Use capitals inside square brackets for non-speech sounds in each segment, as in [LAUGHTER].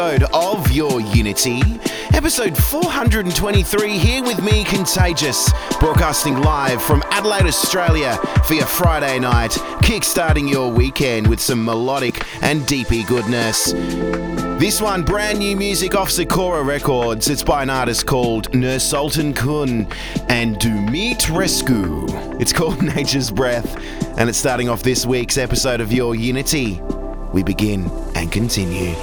episode of Your Unity. Episode 423 here with me, Contagious, broadcasting live from Adelaide, Australia for your Friday night, kickstarting your weekend with some melodic and deepy goodness. This one, brand new music off Sekora Records. It's by an artist called Nursultan Kun and Dumitresku. It's called [LAUGHS] Nature's Breath, and it's starting off this week's episode of Your Unity. We begin and continue.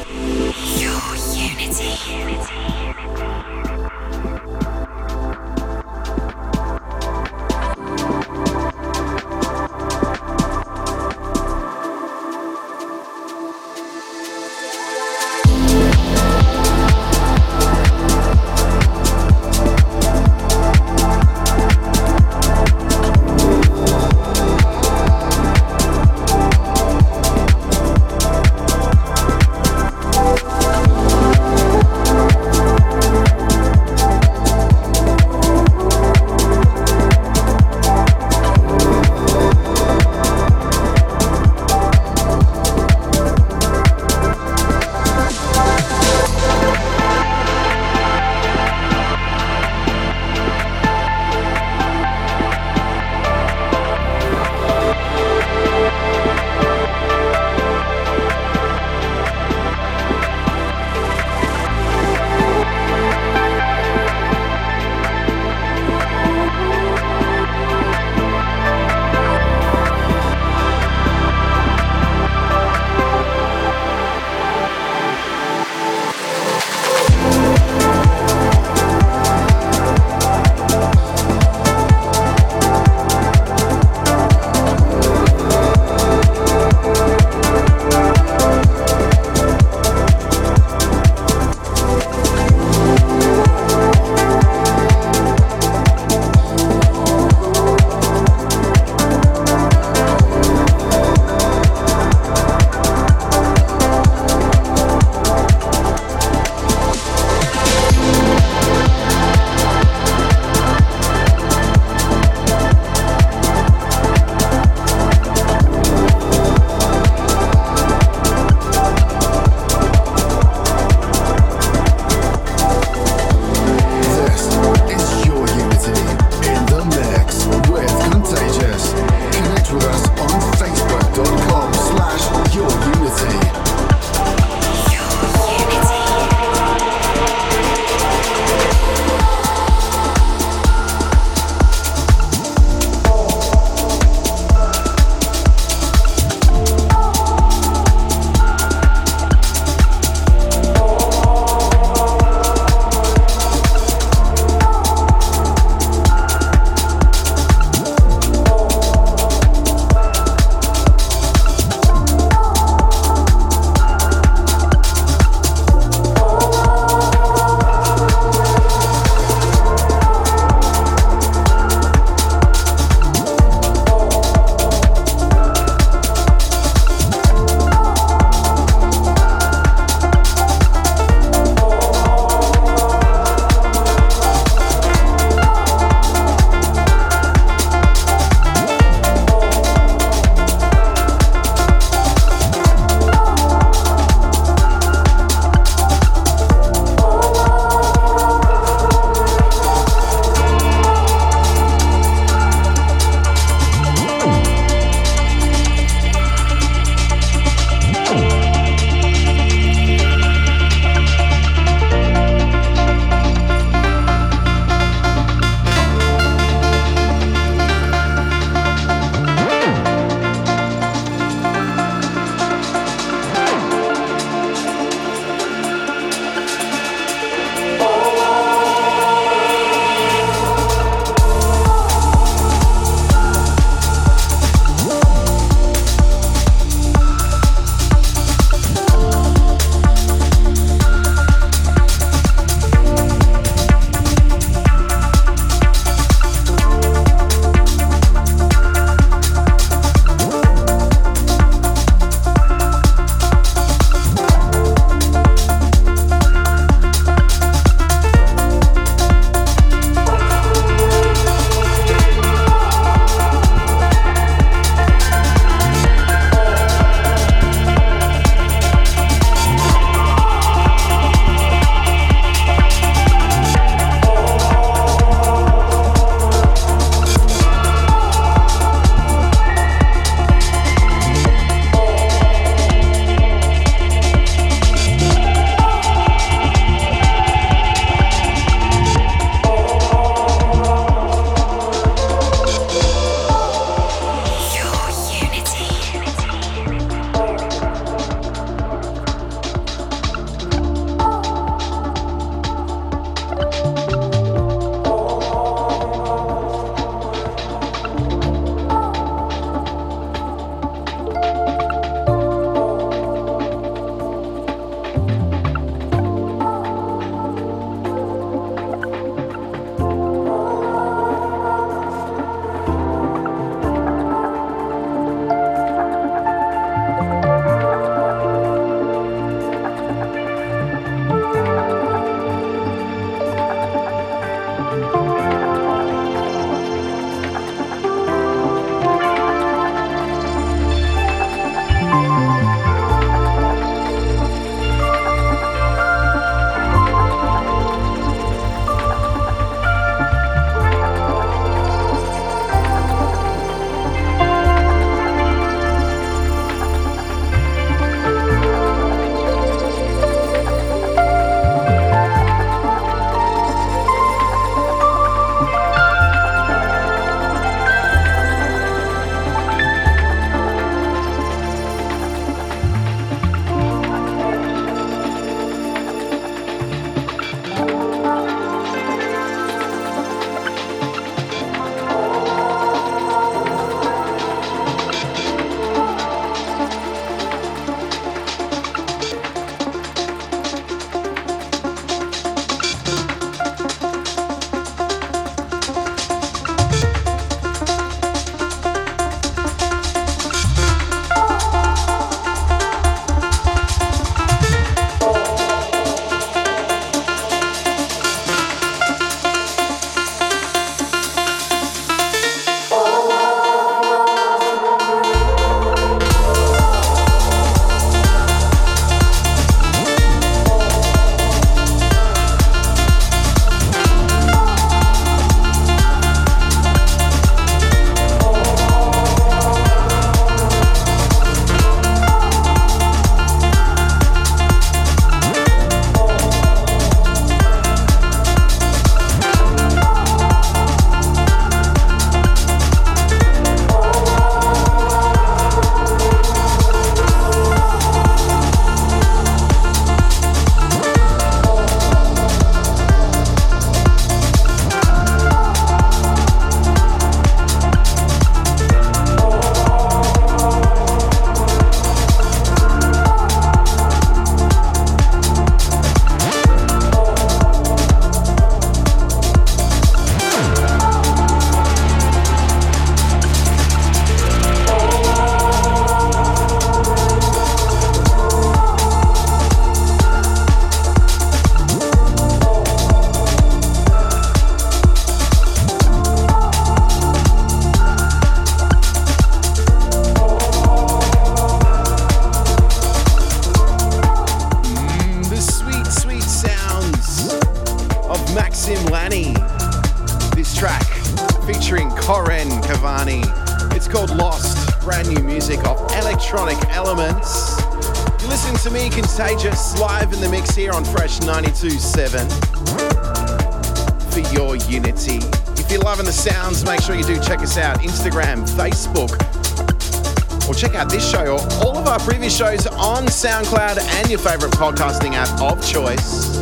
SoundCloud and your favorite podcasting app of choice.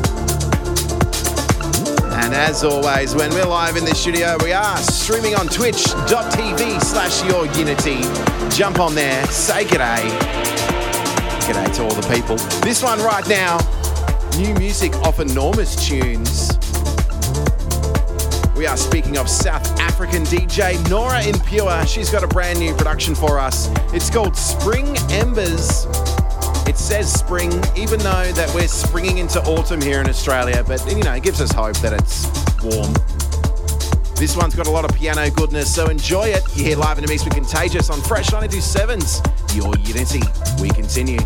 And as always, when we're live in the studio, we are streaming on twitch.tv slash your unity. Jump on there, say g'day. G'day to all the people. This one right now, new music off Enormous Tunes. We are speaking of South African DJ Nora En Pure. She's got a brand new production for us. It's called Spring Embers. Says spring, even though that we're springing into autumn here in Australia, but you know, it gives us hope that it's warm. This one's got a lot of piano goodness, so enjoy it. You're here live in the mix with Contagious on Fresh 927's Your Unity. We continue.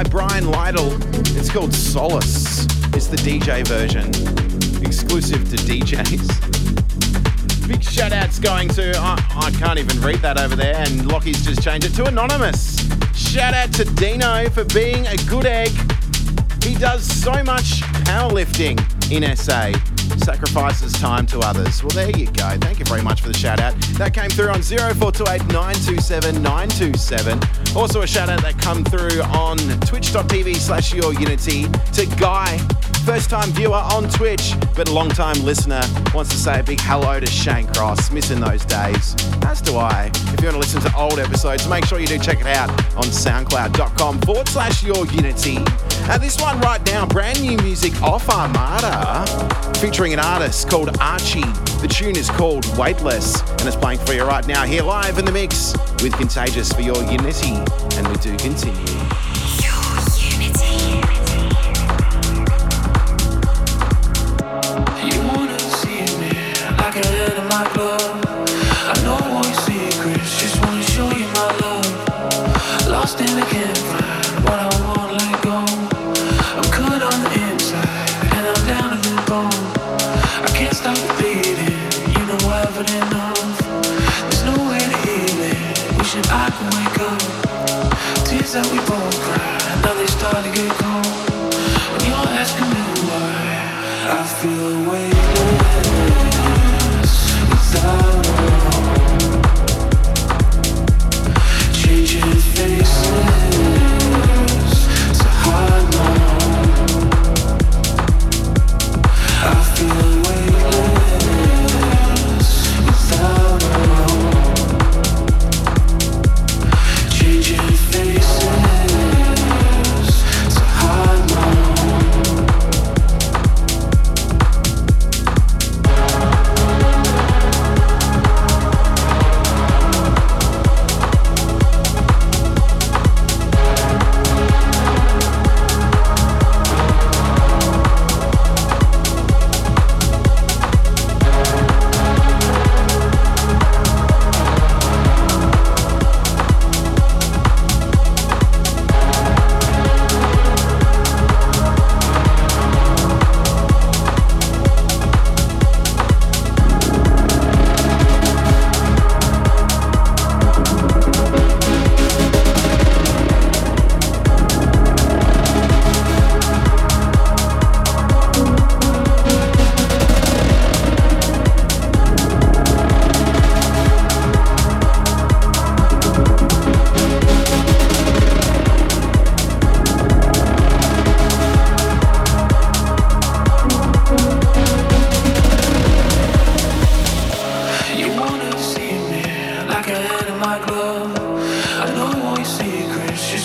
By Bryn Liedl. It's called Solace. It's the DJ version, exclusive to DJs. Big shout outs going to, I, I can't even read that over there, and Lockie's just changed it to Anonymous. Shout out to Dino for being a good egg. He does so much powerlifting in SA sacrifices time to others. Well, there you go. Thank you very much for the shout out. That came through on 0428 927 927. Also, a shout out that come through on twitch.tv slash your unity to Guy. First time viewer on Twitch, but long time listener. Wants to say a big hello to Shane Cross. Missing those days. As do I. If you want to listen to old episodes, make sure you do check it out on soundcloud.com forward slash your unity. And this one right now, brand new music off Armada, featuring an artist called Artche. The tune is called Weightless, and it's playing for you right now here live in the mix with Contagious for your unity. And we do continue. That we both cry. Now they start to get cold. When you're asking me why, I feel weightless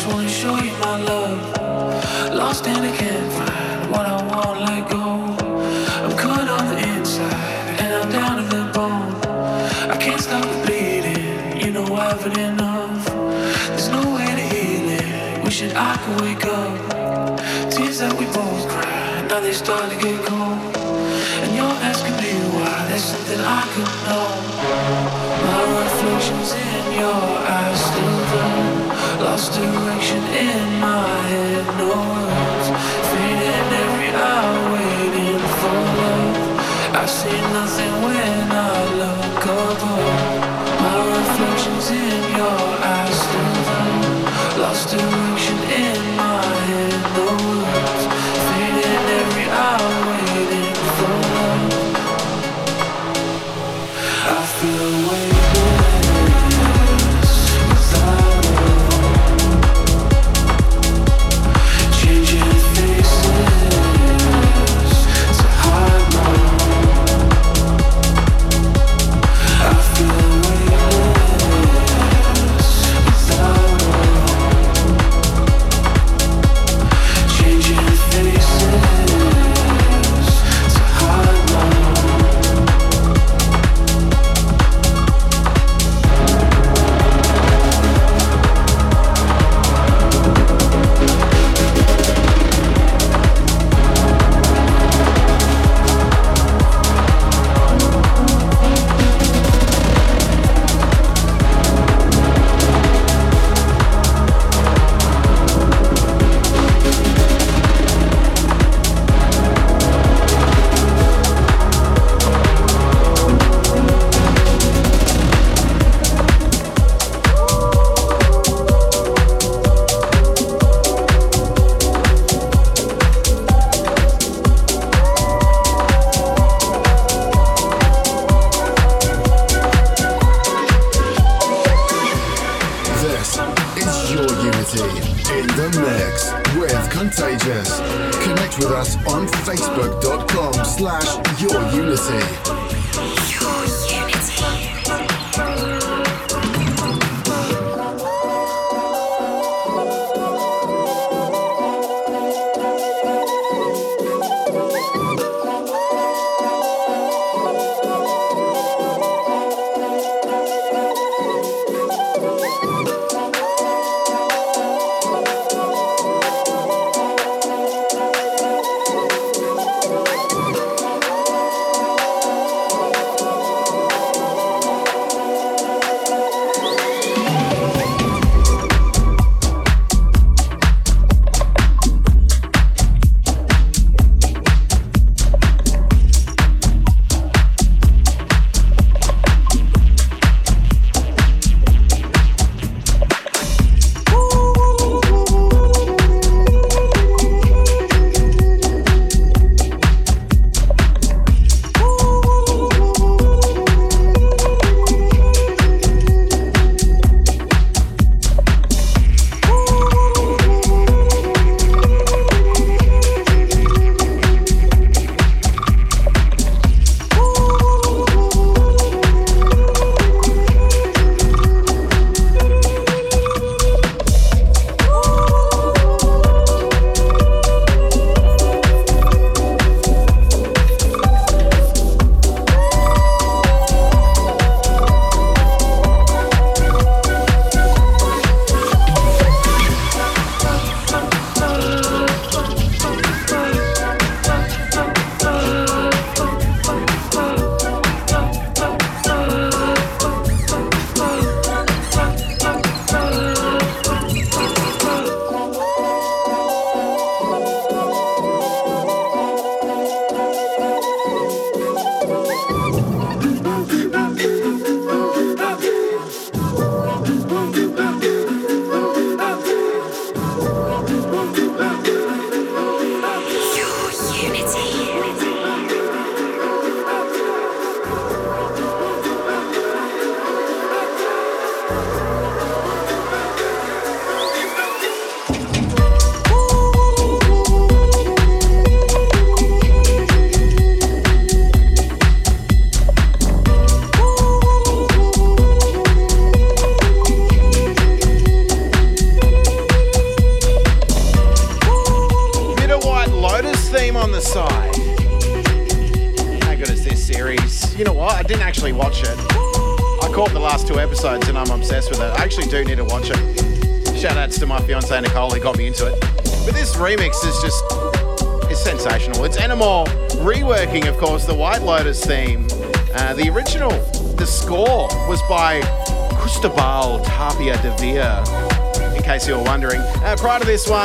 just wanna show you my love. Lost and I can't find what I want, let go. I'm cut on the inside and I'm down to the bone. I can't stop bleeding, you know I've had enough. There's no way to heal it. Wish that I could wake up. Tears that we both cry, now they start to get cold. And you're asking me why, there's something I could know. My reflections in Lost direction in my head, no words. Fading every hour, waiting for love. I see nothing when I look above. My reflections in your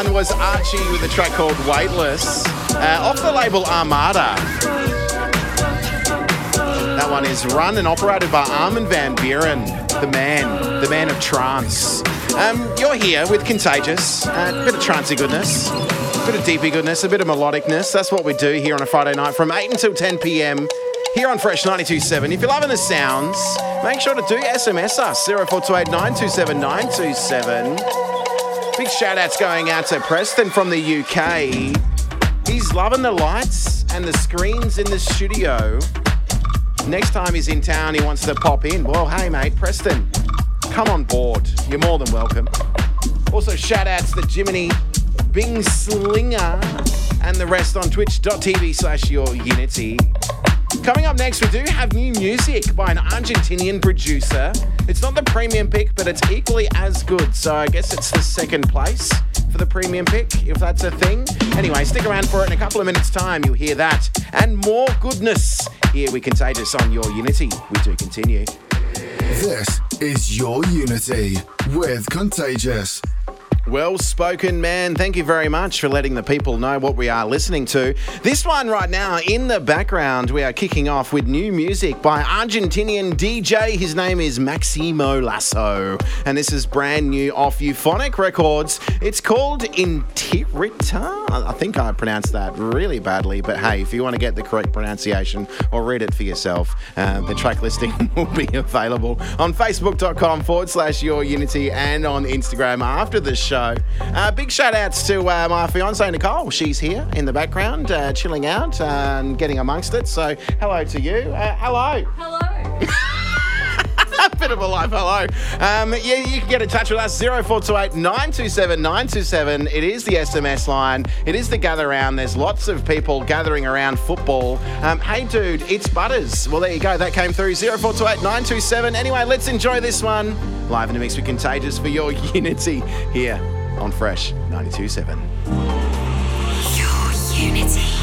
one was Artche with a track called Weightless, uh, off the label Armada. That one is run and operated by Armin van Buuren, the man, the man of trance. Um, you're here with Contagious, a uh, bit of trancey goodness, a bit of deepy goodness, a bit of melodicness. That's what we do here on a Friday night from 8 until 10 p.m here on Fresh 92.7. If you're loving the sounds, make sure to do SMS us 0428 927 927. Big shout outs going out to Preston from the UK. He's loving the lights and the screens in the studio. Next time he's in town, he wants to pop in. Well, hey, mate, Preston, come on board. You're more than welcome. Also, shout outs to Jiminy Bing Slinger and the rest on twitch.tv slash your unity. Coming up next, we do have new music by an Argentinian producer. It's not the premium pick, but it's equally as good. So I guess it's the second place for the premium pick, if that's a thing. Anyway, stick around for it in a couple of minutes' time. You'll hear that and more goodness. Here we Contagious on Your Unity. We do continue. This is Your Unity with Contagious. Well spoken, man. Thank you very much for letting the people know what we are listening to. This one right now in the background, we are kicking off with new music by Argentinian DJ. His name is Maximo Lasso, and this is brand new off Euphonic Records. It's called Intirita. I think I pronounced that really badly, but hey, if you want to get the correct pronunciation or read it for yourself, uh, the track listing [LAUGHS] will be available on facebook.com forward slash your unity and on Instagram after the show show. Uh, big shout outs to uh, my fiance Nicole. She's here in the background, uh, chilling out and getting amongst it. So, hello to you. Uh, hello. Hello. [LAUGHS] [LAUGHS] bit of a live hello. Um, yeah, you can get in touch with us 0428 927 927. It is the SMS line. It is the gather round. There's lots of people gathering around football. Um, hey, dude, it's Butters. Well, there you go. That came through 0428 927. Anyway, let's enjoy this one live in the mix with Contagious for your [LAUGHS] unity here on Fresh 927. Your unity.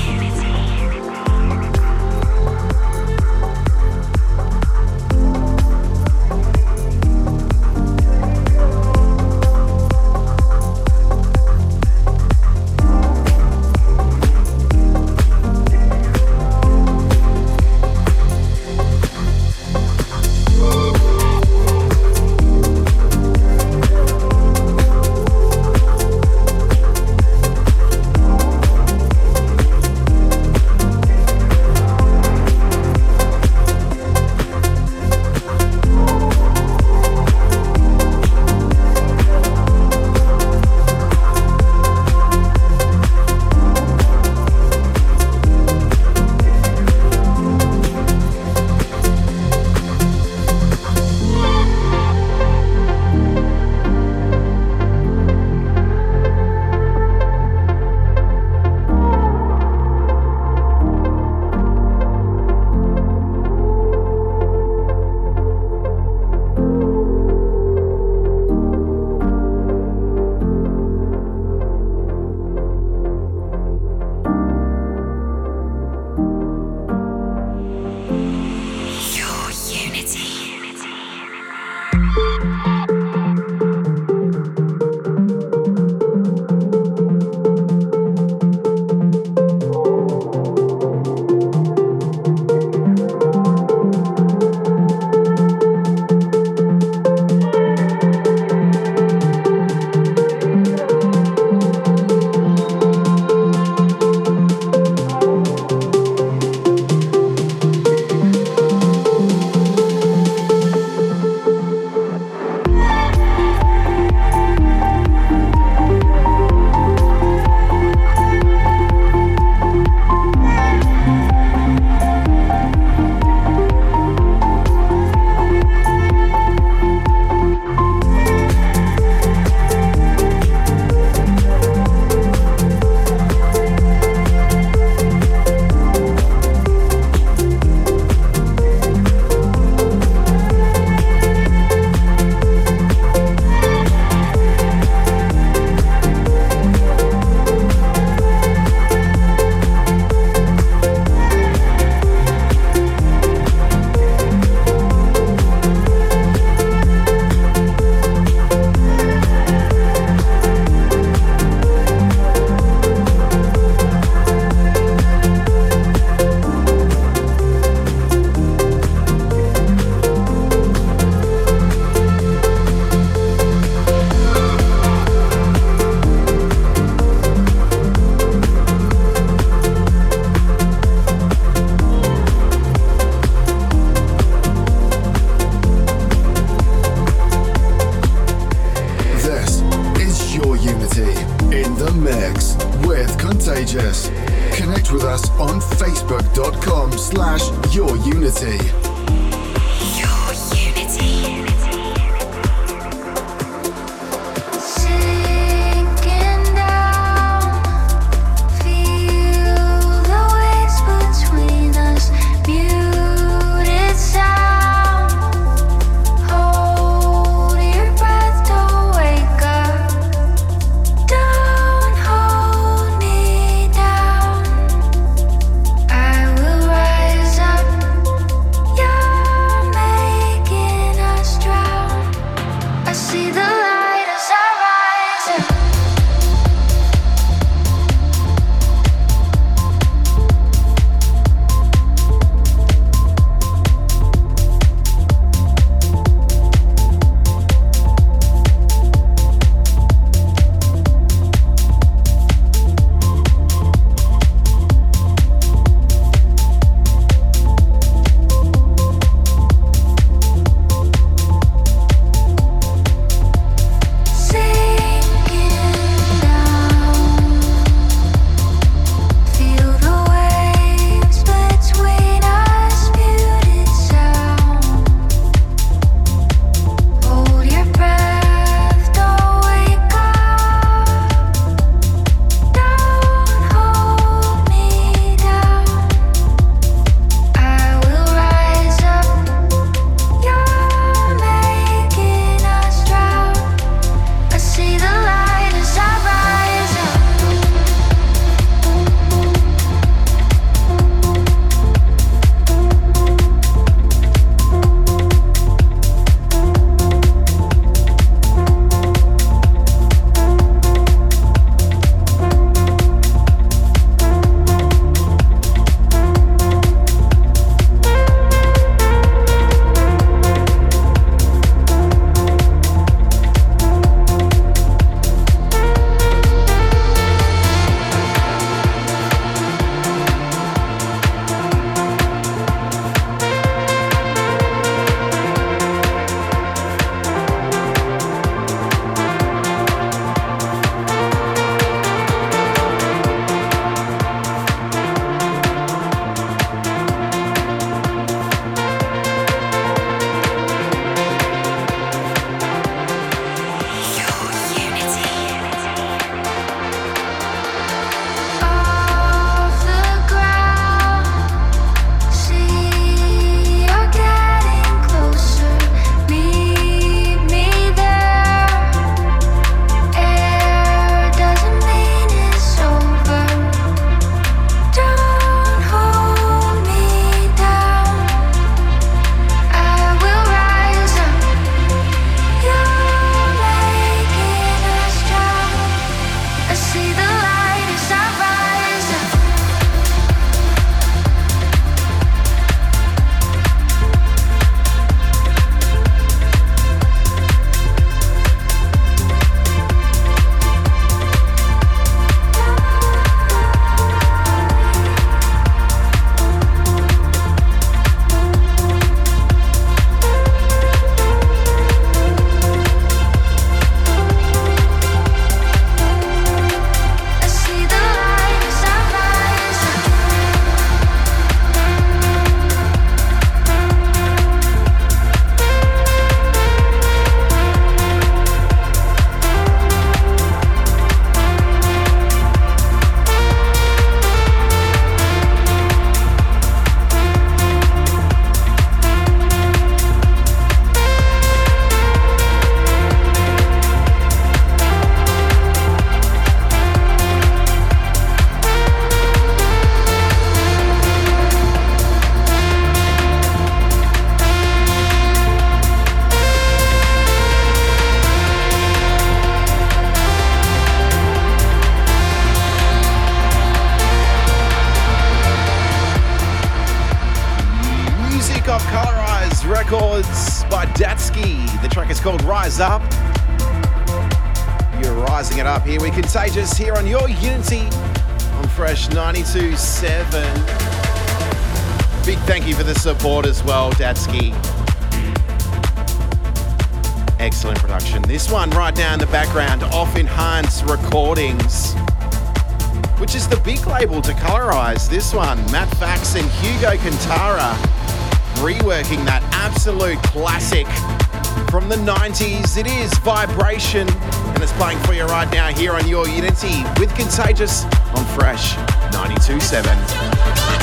it is Vibration, and it's playing for you right now here on Your Unity with Contagious on Fresh 92.7.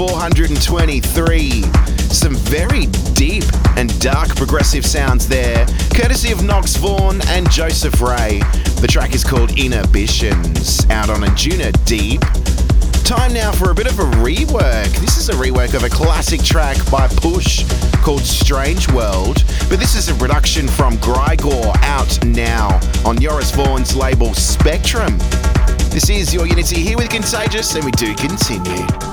423. Some very deep and dark progressive sounds there, courtesy of Nox Vahn and Joseph Ray. The track is called Inhibitions, out on Anjuna Deep. Time now for a bit of a rework. This is a rework of a classic track by Push called Strange World, but this is a production from Grigoré out now on Joris Voorn's label Spectrum. This is your Unity here with Contagious, and we do continue.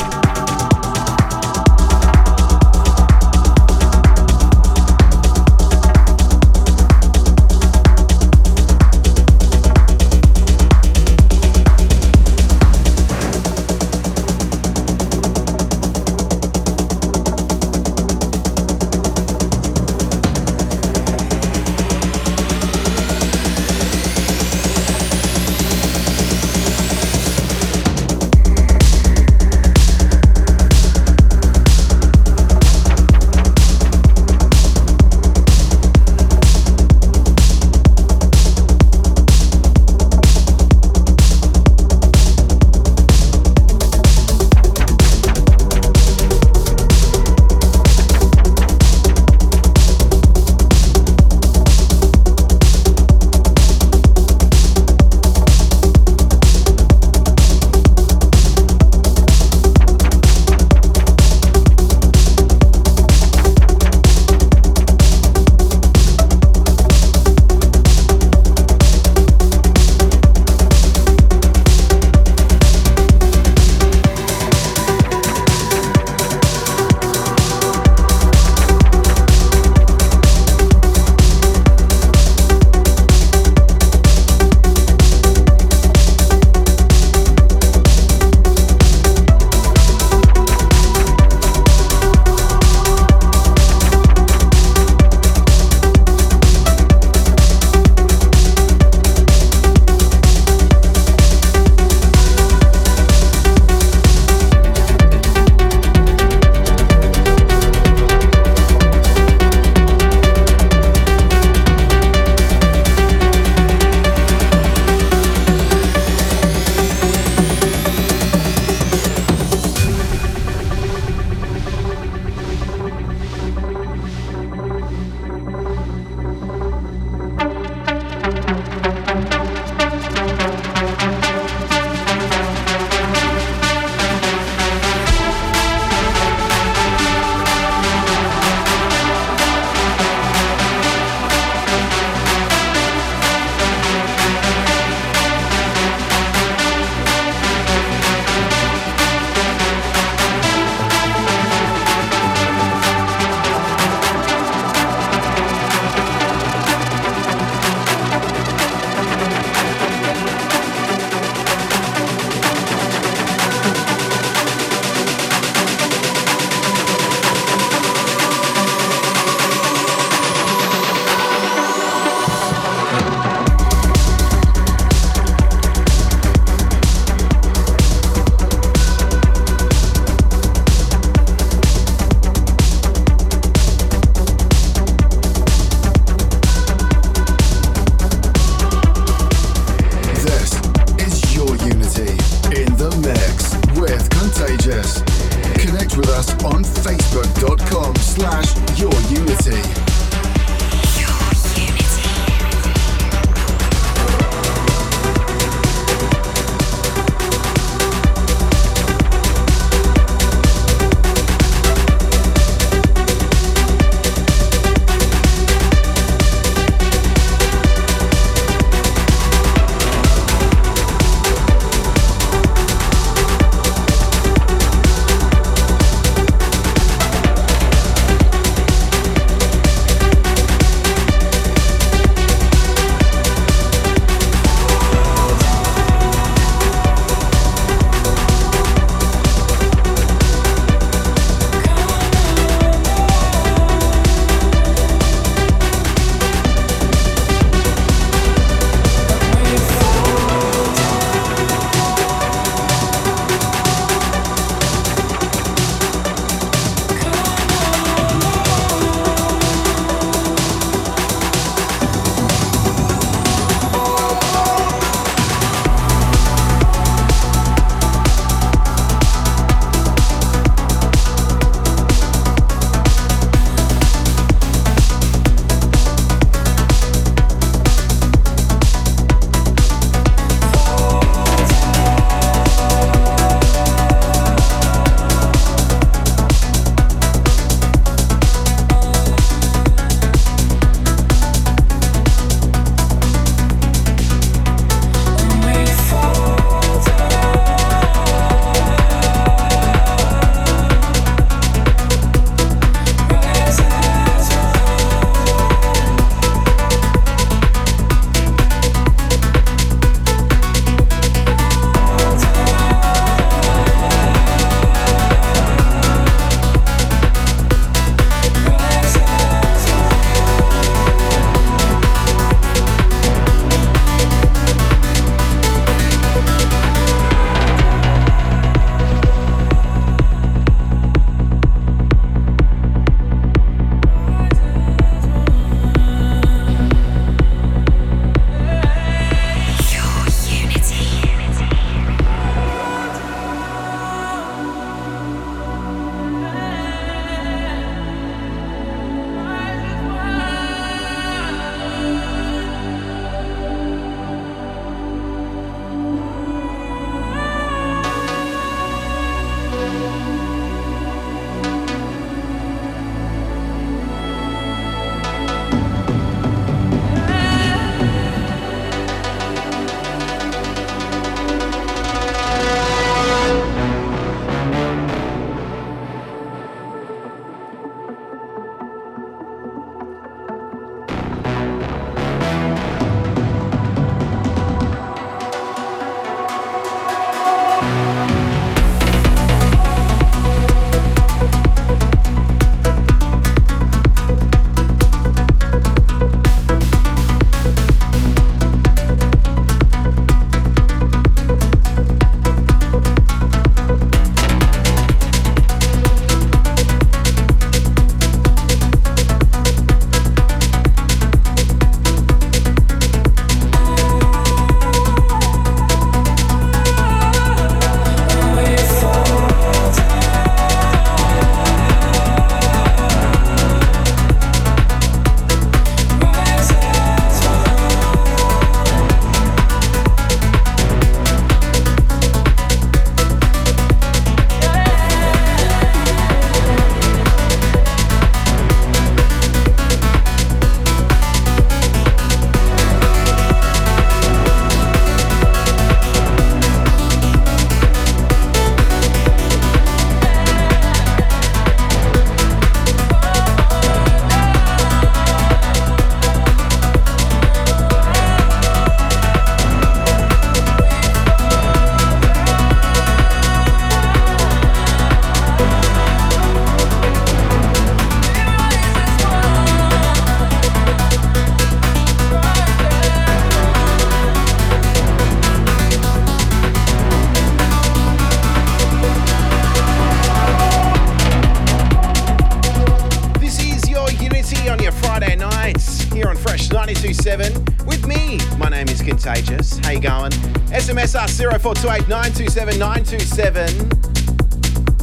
SMS us 0428 927 927.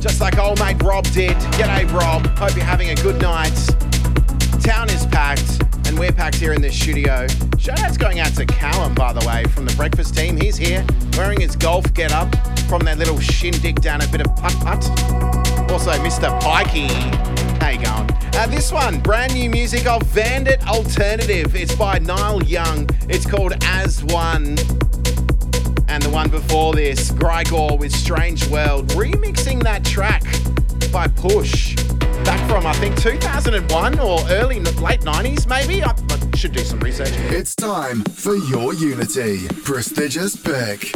just like old mate Rob did. G'day, Rob. Hope you're having a good night. Town is packed, and we're packed here in this studio. Shout out's going out to Callum, by the way, from the breakfast team. He's here wearing his golf get up from their little shindig down a bit of putt putt. Also, Mr. Pikey. How you going? Uh, this one, brand new music of Vandit Alternative. It's by Nihil Young. It's called As One. And the one before this, Grigoré with Strange World, remixing that track by Push. Back from, I think, 2001 or early, late 90s, maybe? I, I should do some research. It's time for your Unity prestigious pick.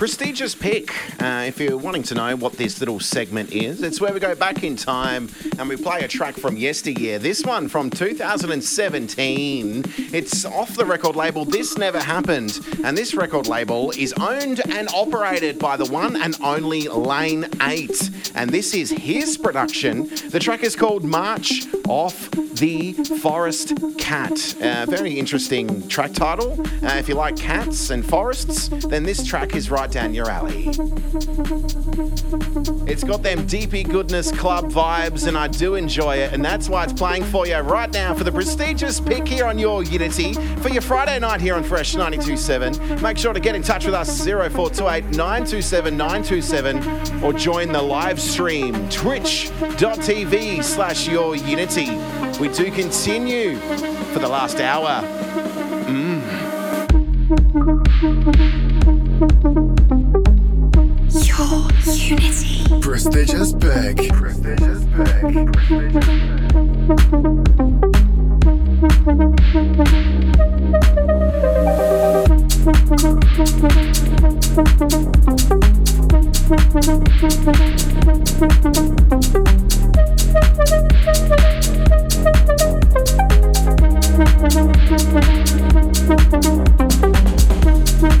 Prestigious pick. Uh, if you're wanting to know what this little segment is, it's where we go back in time and we play a track from yesteryear. This one from 2017. It's off the record label This Never Happened, and this record label is owned and operated by the one and only Lane 8. And this is his production. The track is called March Off the Forest Cat. Uh, very interesting track title. Uh, if you like cats and forests, then this track is right down your alley. It's got them deepy goodness club vibes, and I do enjoy it, and that's why it's playing for you right now for the prestigious pick here on your Unity for your Friday night here on Fresh 92.7. Make sure to get in touch with us 0428 927 927 or join the live stream twitch.tv slash your Unity. We do continue for the last hour. Your Your unity. Prestigious pick. Your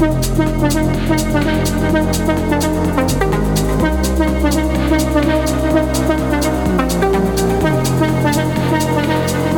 Thank you.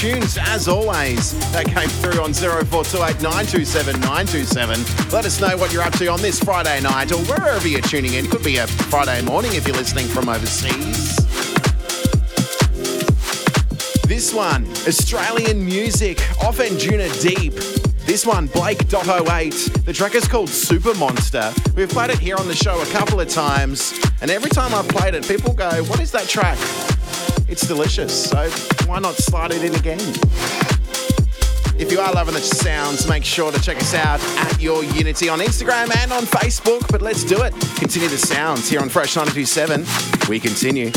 Tunes as always. That came through on 0428 927 927. Let us know what you're up to on this Friday night or wherever you're tuning in. Could be a Friday morning if you're listening from overseas. This one, Australian music, off Anjuna Deep. This one, Blake.08. The track is called Supermonster. We've played it here on the show a couple of times, and every time I've played it, people go, What is that track? It's delicious, so why not slide it in again? If you are loving the sounds, make sure to check us out at Your Unity on Instagram and on Facebook. But let's do it. Continue the sounds here on Fresh 927. We continue.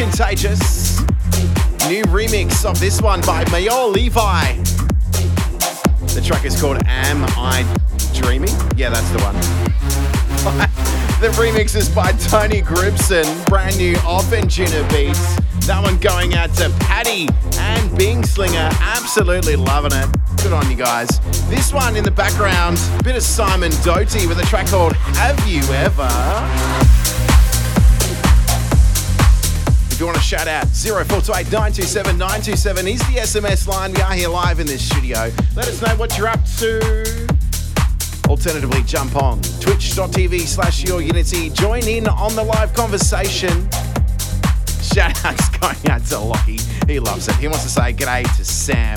Contagious. New remix of this one by Maor Levi. The track is called Am I Dreaming? Yeah, that's the one. [LAUGHS] the remix is by Tony Gribsun, brand new off Anjunabeats. That one going out to Paddy and Bing Slinger. Absolutely loving it. Good on you guys. This one in the background, bit of Simon Doty with a track called Have You Ever? You want to shout out, 0428 927 927 is the SMS line. We are here live in this studio. Let us know what you're up to. Alternatively, jump on twitch.tv slash your unity. Join in on the live conversation. Shout outs going out to Lockie. He loves it. He wants to say g'day to Sam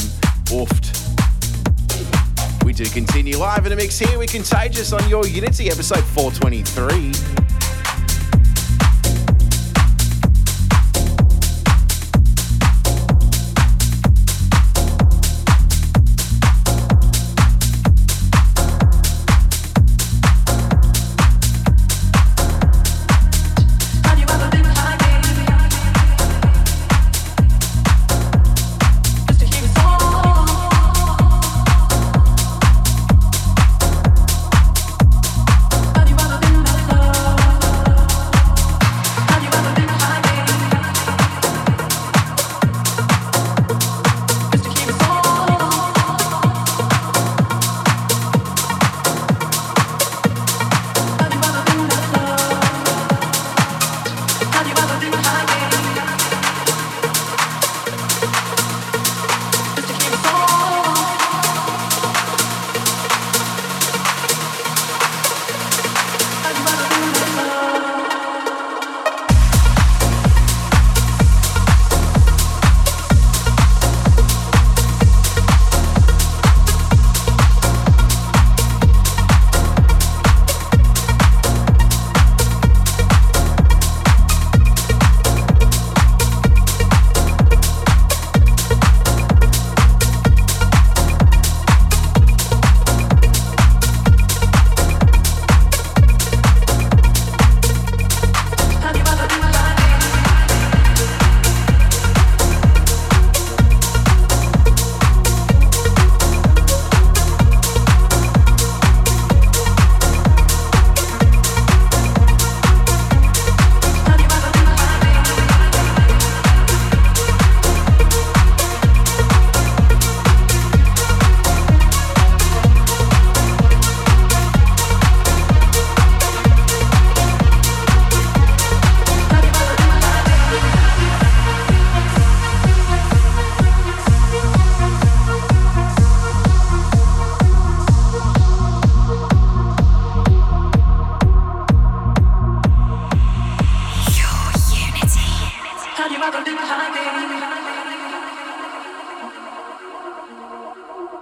Ooft. We do continue live in the mix here with Contagious on your Unity episode 423.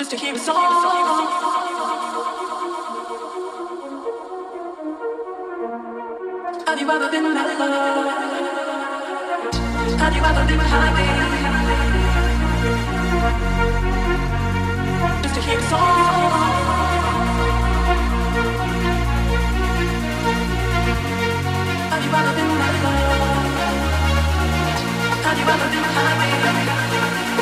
just to hear a song. Have you ever been alone? Have you ever been? Just to hear song. Have you ever been? Have you ever been?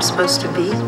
Supposed to be.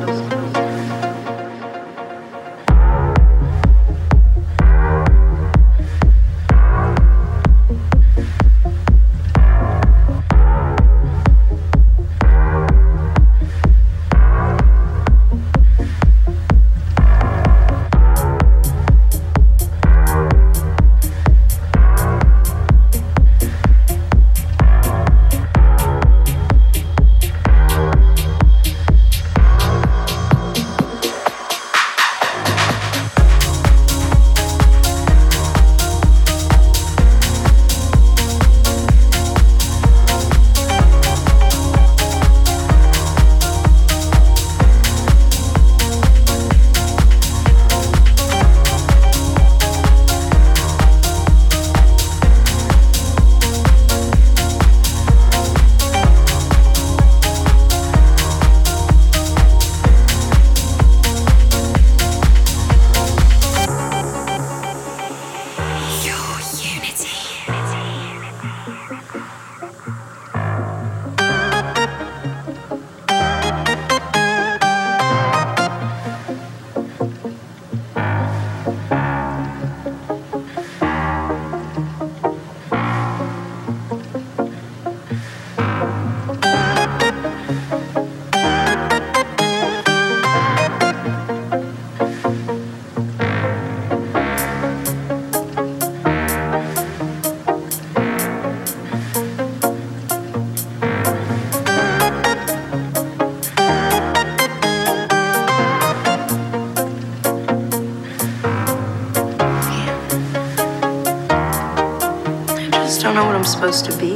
Supposed to be.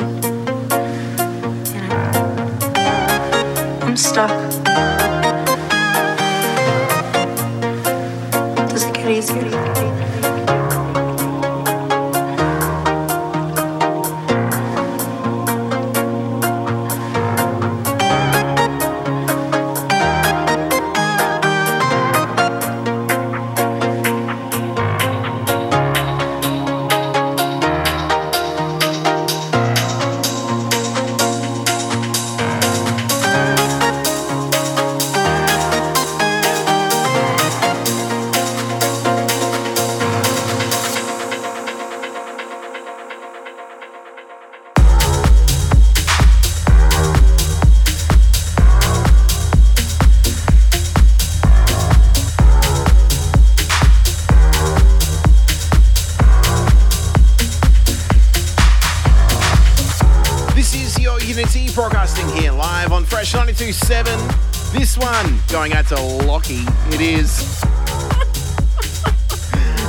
727. This one going out to Lockie. It is. [LAUGHS]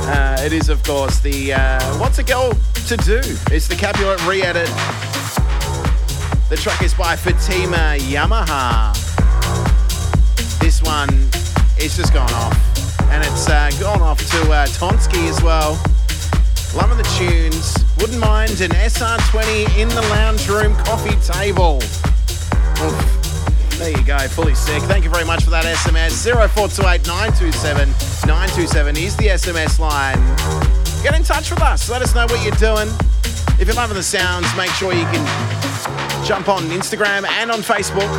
uh, it is, of course, the uh, What's a Girl to Do? It's the Capulet re edit. The track is by Fatima Yamaha. This one is just gone off. And it's uh, gone off to uh, Tonsky as well. Loving the tunes. Wouldn't mind an SR20 in the lounge room coffee table. Oof. There you go, fully sick. Thank you very much for that SMS. 0428 927 927 is the SMS line. Get in touch with us. Let us know what you're doing. If you're loving the sounds, make sure you can jump on Instagram and on Facebook.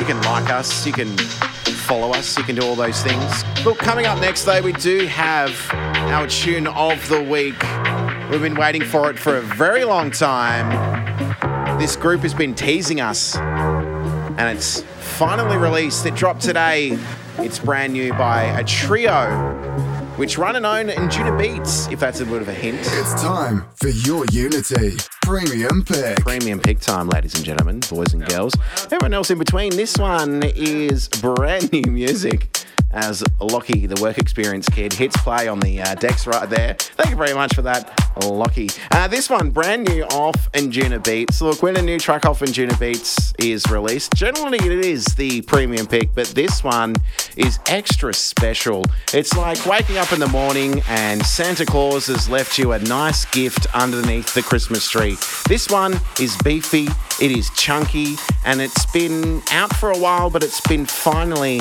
You can like us, you can follow us, you can do all those things. Look, coming up next, though, we do have our tune of the week. We've been waiting for it for a very long time. This group has been teasing us, and it's finally released. It dropped today. It's brand new by a trio which run and own Anjunabeats, if that's a bit of a hint. It's time for your Unity Premium Pick. Premium pick time, ladies and gentlemen, boys and girls. Everyone else in between, this one is brand new music as Lockie, the work experience kid, hits play on the uh, decks right there. Thank you very much for that, Lockie. Uh, this one, brand new off Anjunabeats. Look, when a new track off Anjunabeats is released, generally it is the premium pick, but this one is extra special. It's like waking up in the morning and Santa Claus has left you a nice gift underneath the Christmas tree. This one is beefy, it is chunky, and it's been out for a while, but it's been finally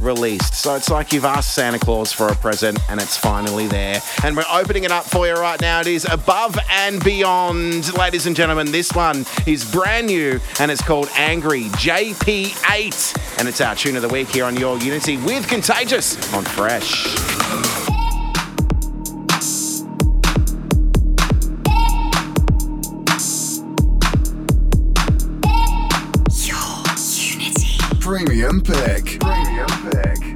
released. So it's like you've asked Santa Claus for a present and it's finally there. And we're opening it up for you right now. It is Above and Beyond. Ladies and gentlemen, this one is brand new and it's called Angry JP8. And it's our tune of the week here on Your Unity with Contagious on Fresh. Premium Pick. Premium Pick.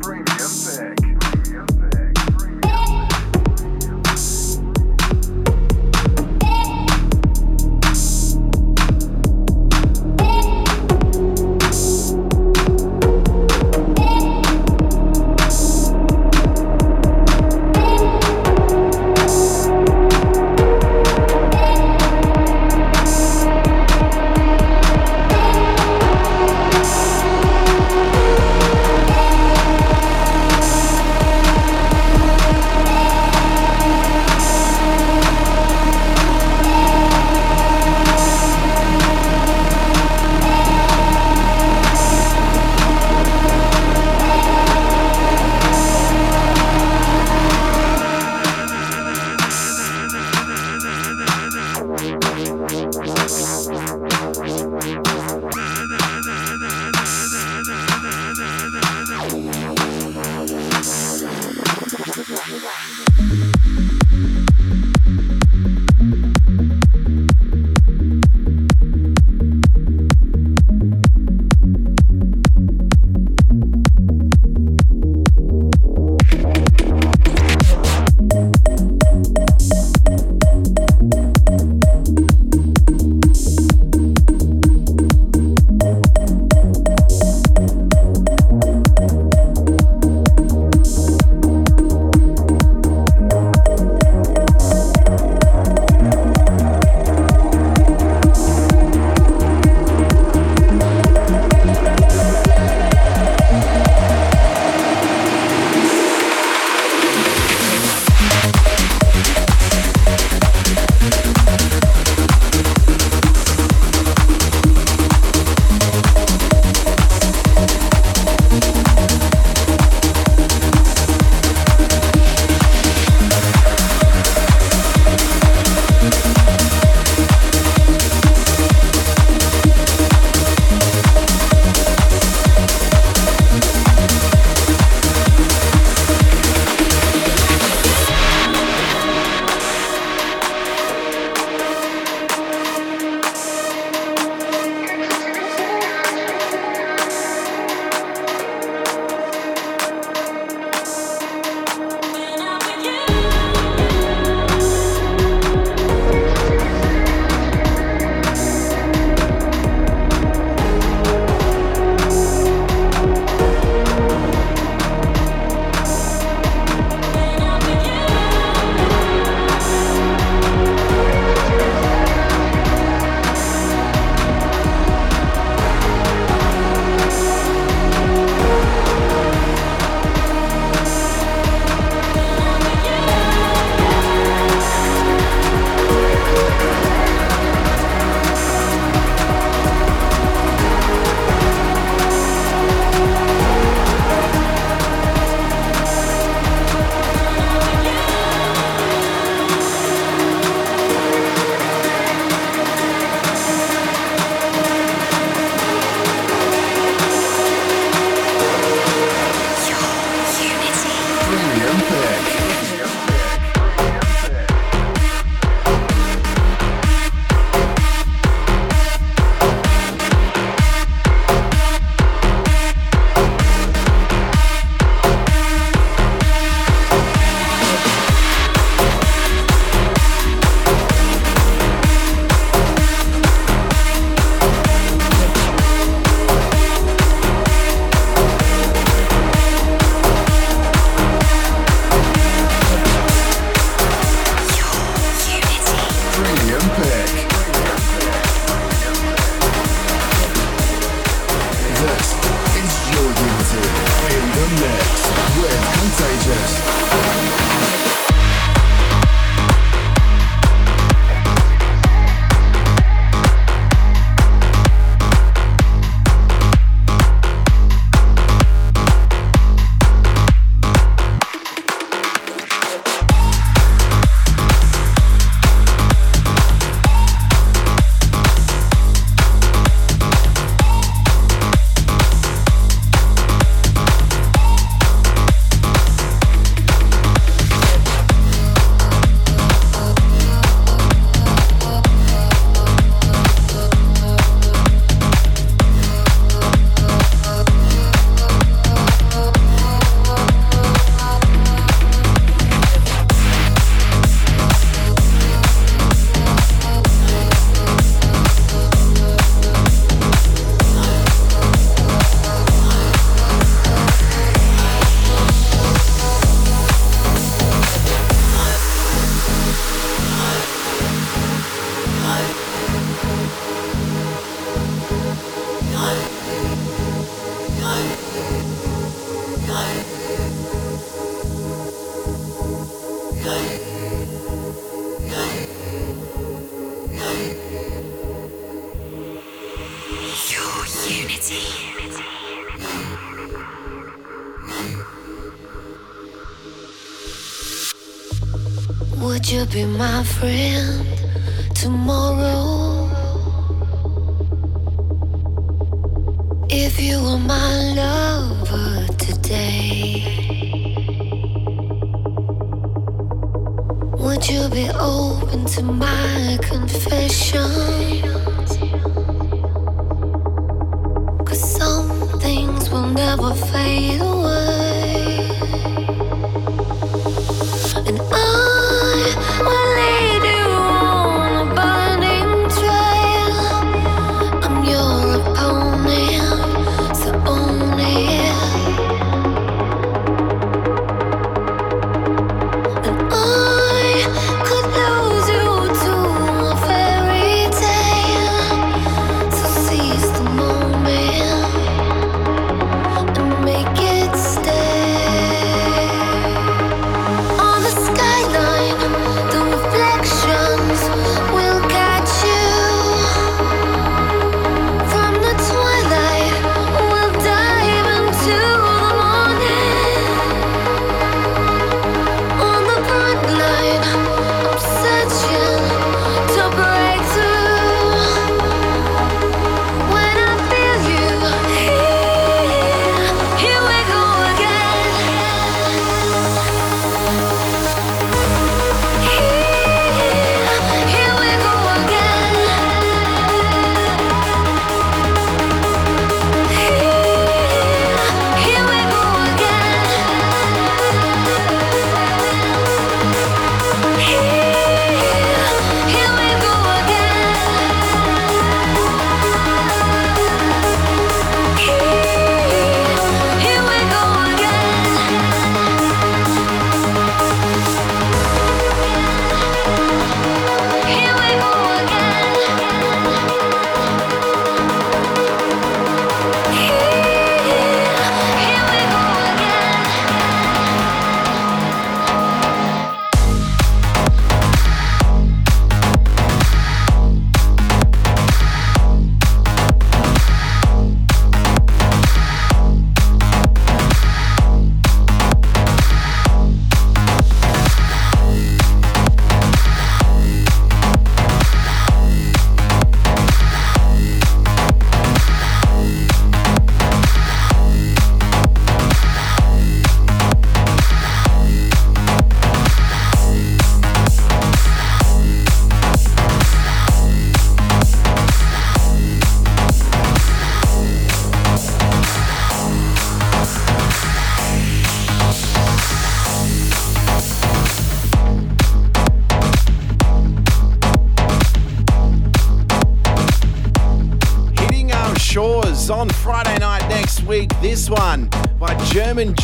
Friend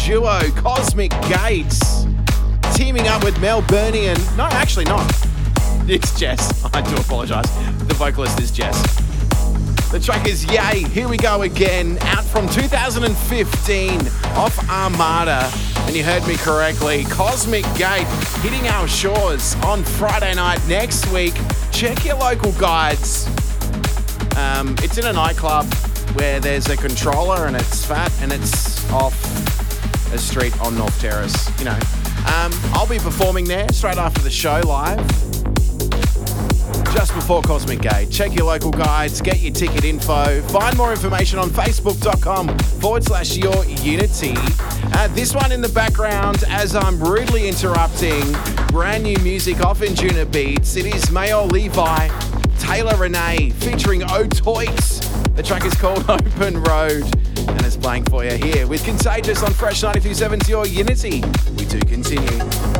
duo Cosmic Gates, teaming up with Melburnian. No, actually not. [LAUGHS] It's JES. I do apologise. The vocalist is JES. The track is Yai, Here We Go Again, out from 2015 off Armada. And you heard me correctly, Cosmic Gate hitting our shores on Friday night next week. Check your local guides. Um, it's in a nightclub where there's a controller and it's fat and it's off a street on North Terrace. You know, um, I'll be performing there straight after the show live. Just before Cosmic Gate. Check your local guides, get your ticket info, find more information on facebook.com forward slash your unity. Uh, this one in the background as I'm rudely interrupting brand new music off Anjunabeats. It is Maor Levi, Taylr Renee featuring OTIOT. The track is called [LAUGHS] Open Road and it's playing for you here with Contagious on Fresh 937's Your Unity. We do continue.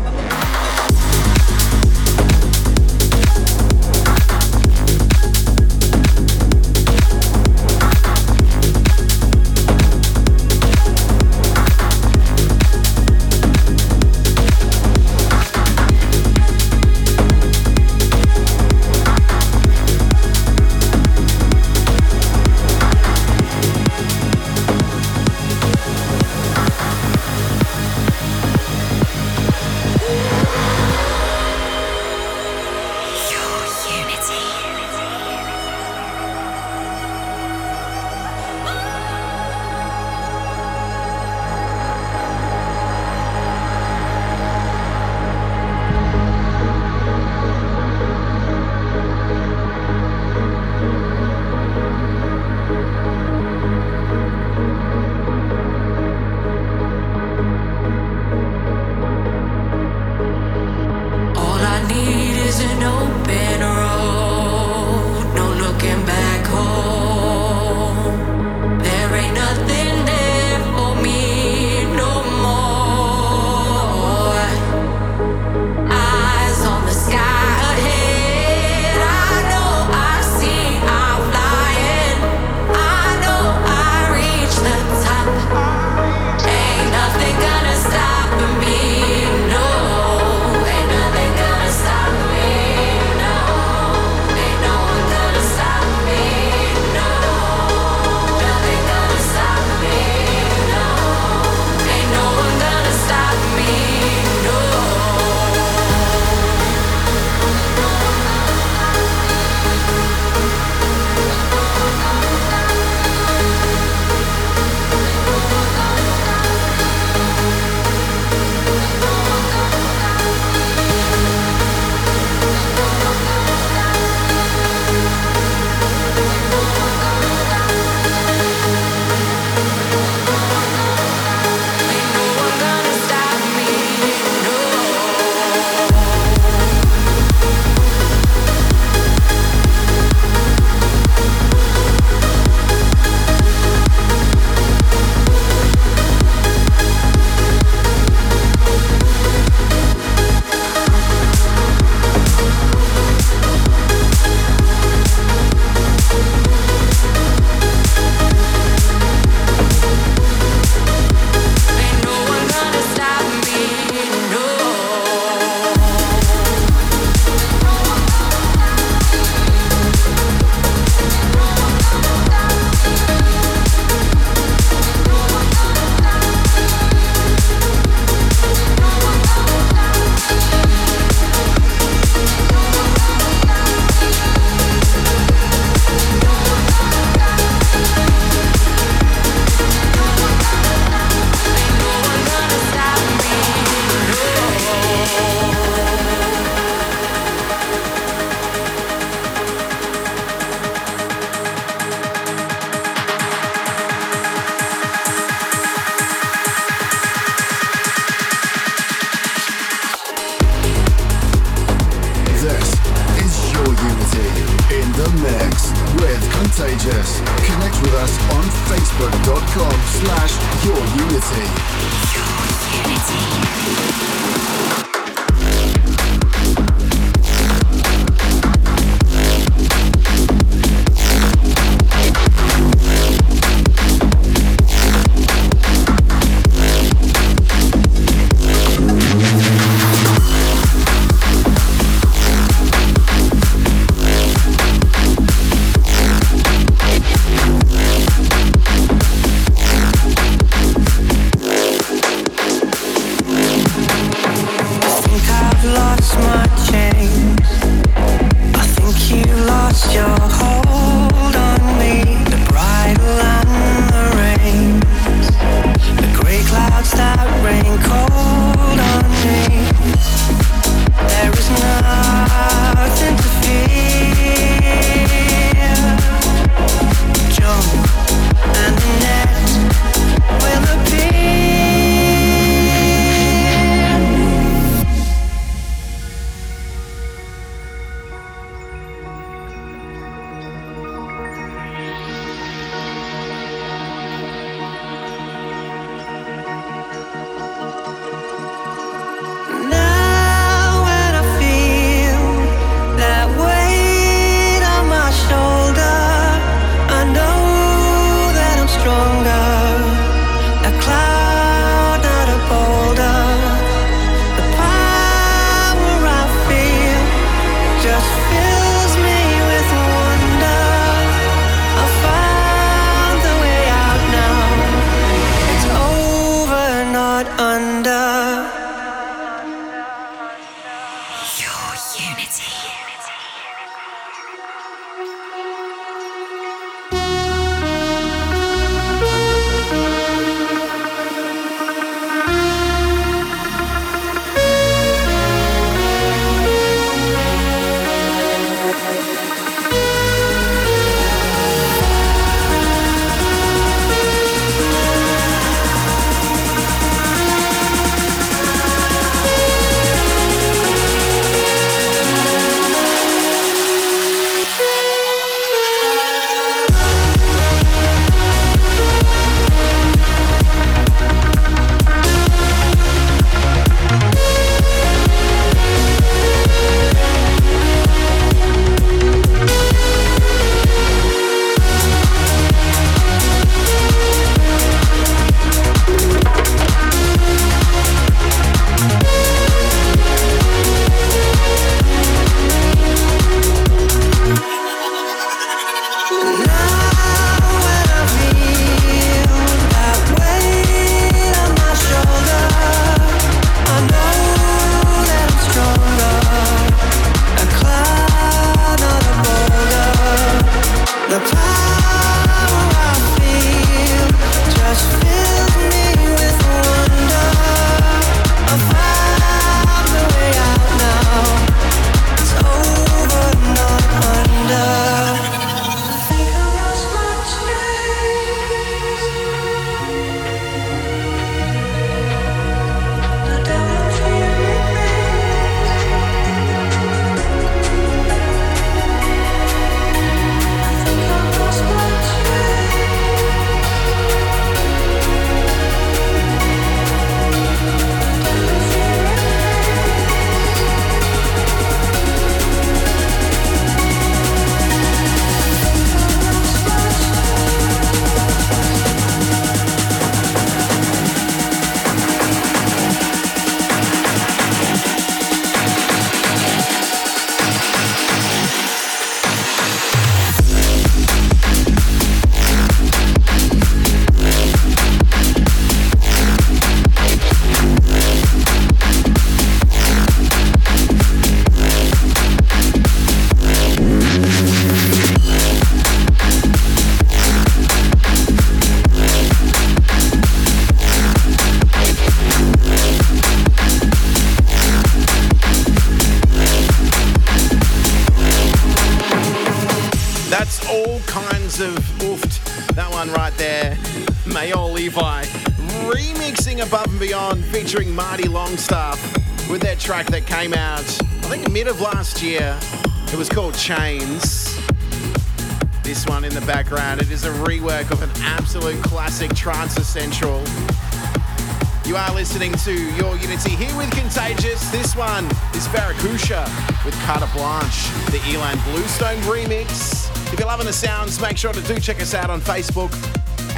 Listening to Your Unity here with Contagious. This one is Veracocha with Carte Blanche, the Ilan Bluestone remix. If you're loving the sounds, make sure to do check us out on Facebook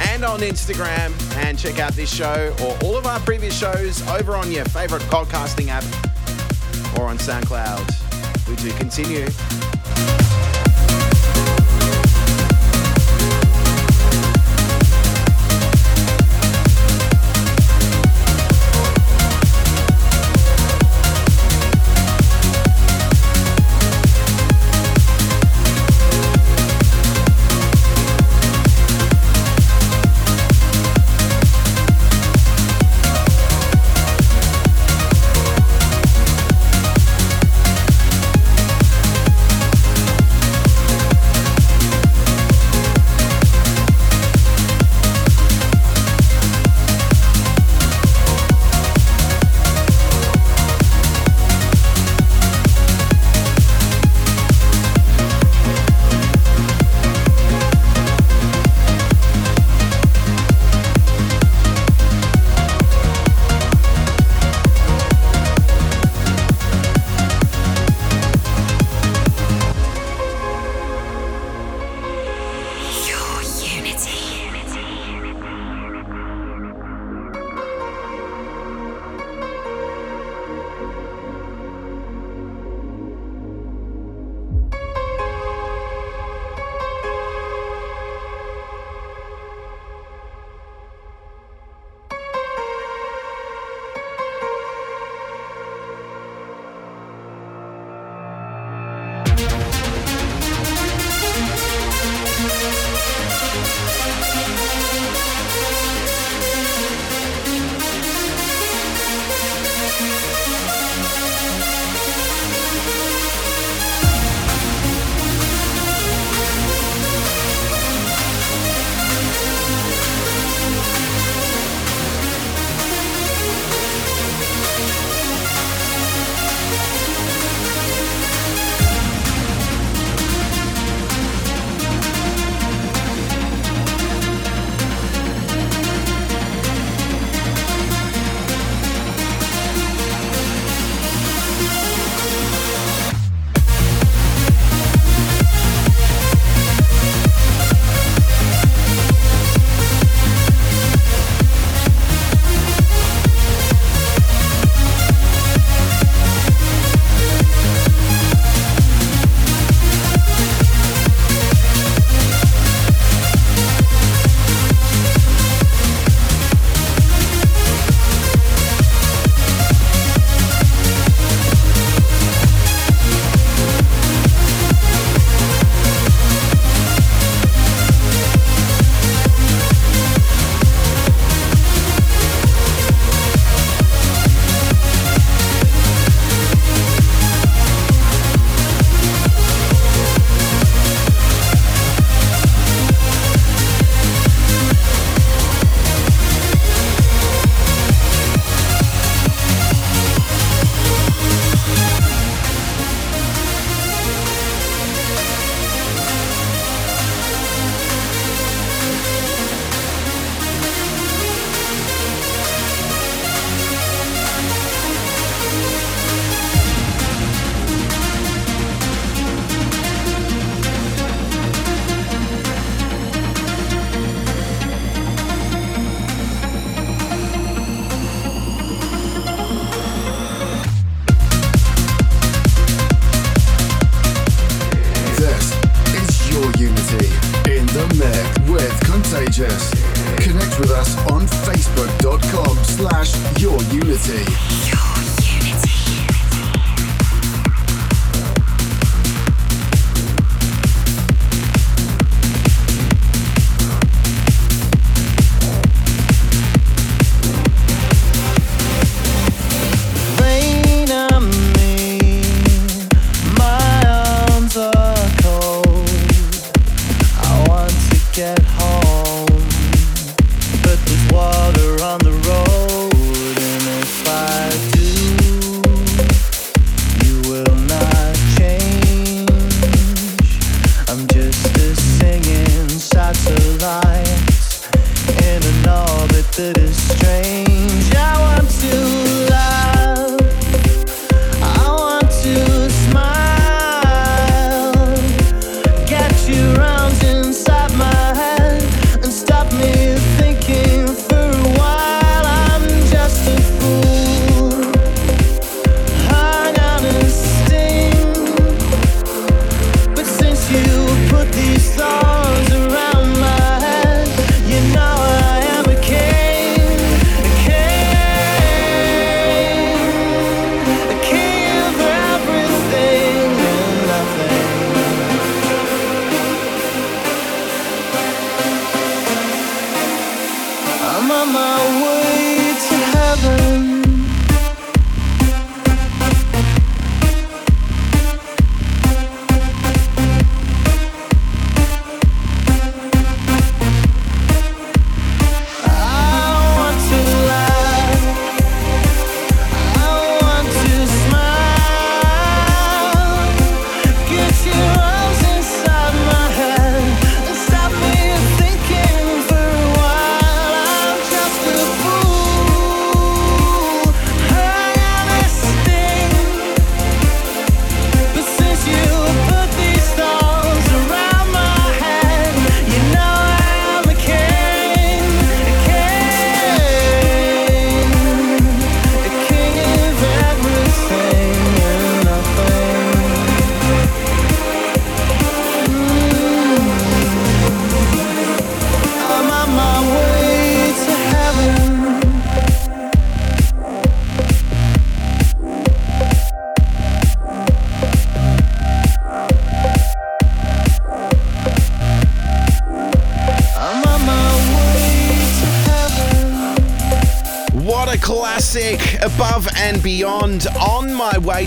and on Instagram and check out this show or all of our previous shows over on your favorite podcasting app or on SoundCloud. We do continue.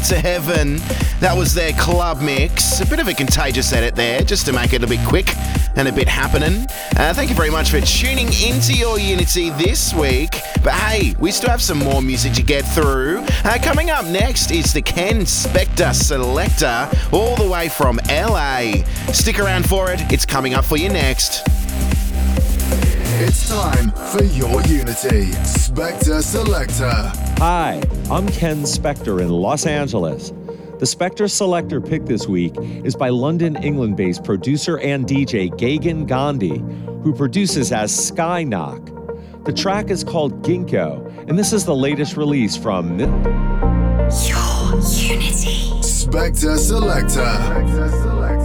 To Heaven. That was their club mix. A bit of a contagious edit there, just to make it a bit quick and a bit happening. Uh, thank you very much for tuning into your Unity this week. But hey, we still have some more music to get through. Uh, coming up next is the Ken Spector Selector, all the way from LA. Stick around for it, it's coming up for you next. It's time for your Unity Spectre Selector. Hi, I'm Ken Spector in Los Angeles. The Spectre Selector pick this week is by London, England based producer and DJ Gagan Gandhi, who produces as Sky Knock. The track is called Ginkgo, and this is the latest release from. Your Unity. Spectre Selector.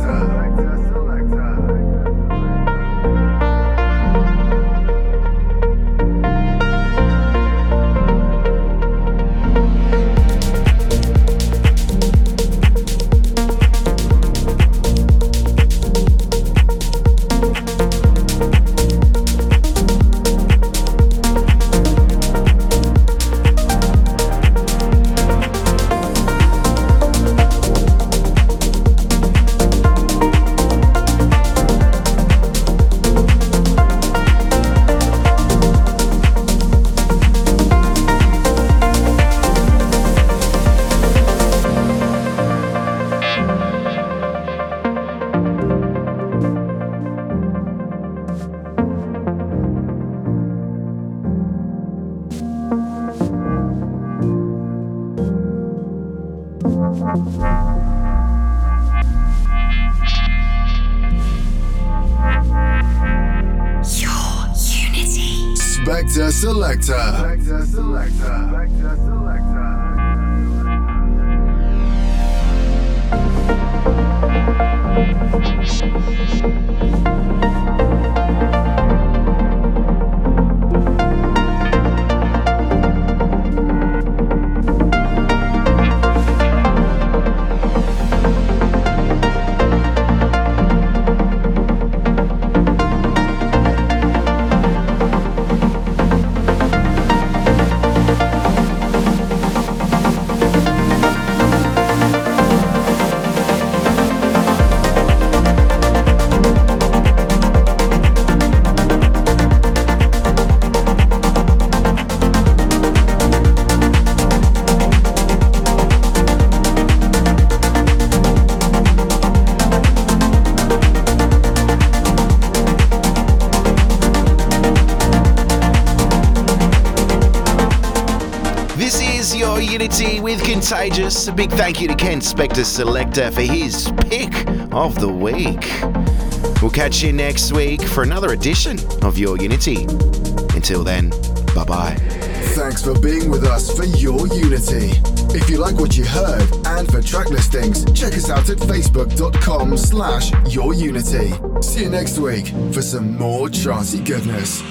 Contagious. A big thank you to Ken Spector Selector for his pick of the week. We'll catch you next week for another edition of Your Unity. Until then, bye bye. Thanks for being with us for Your Unity. If you like what you heard and for track listings, check us out at facebook.com slash yourunity. See you next week for some more charty goodness.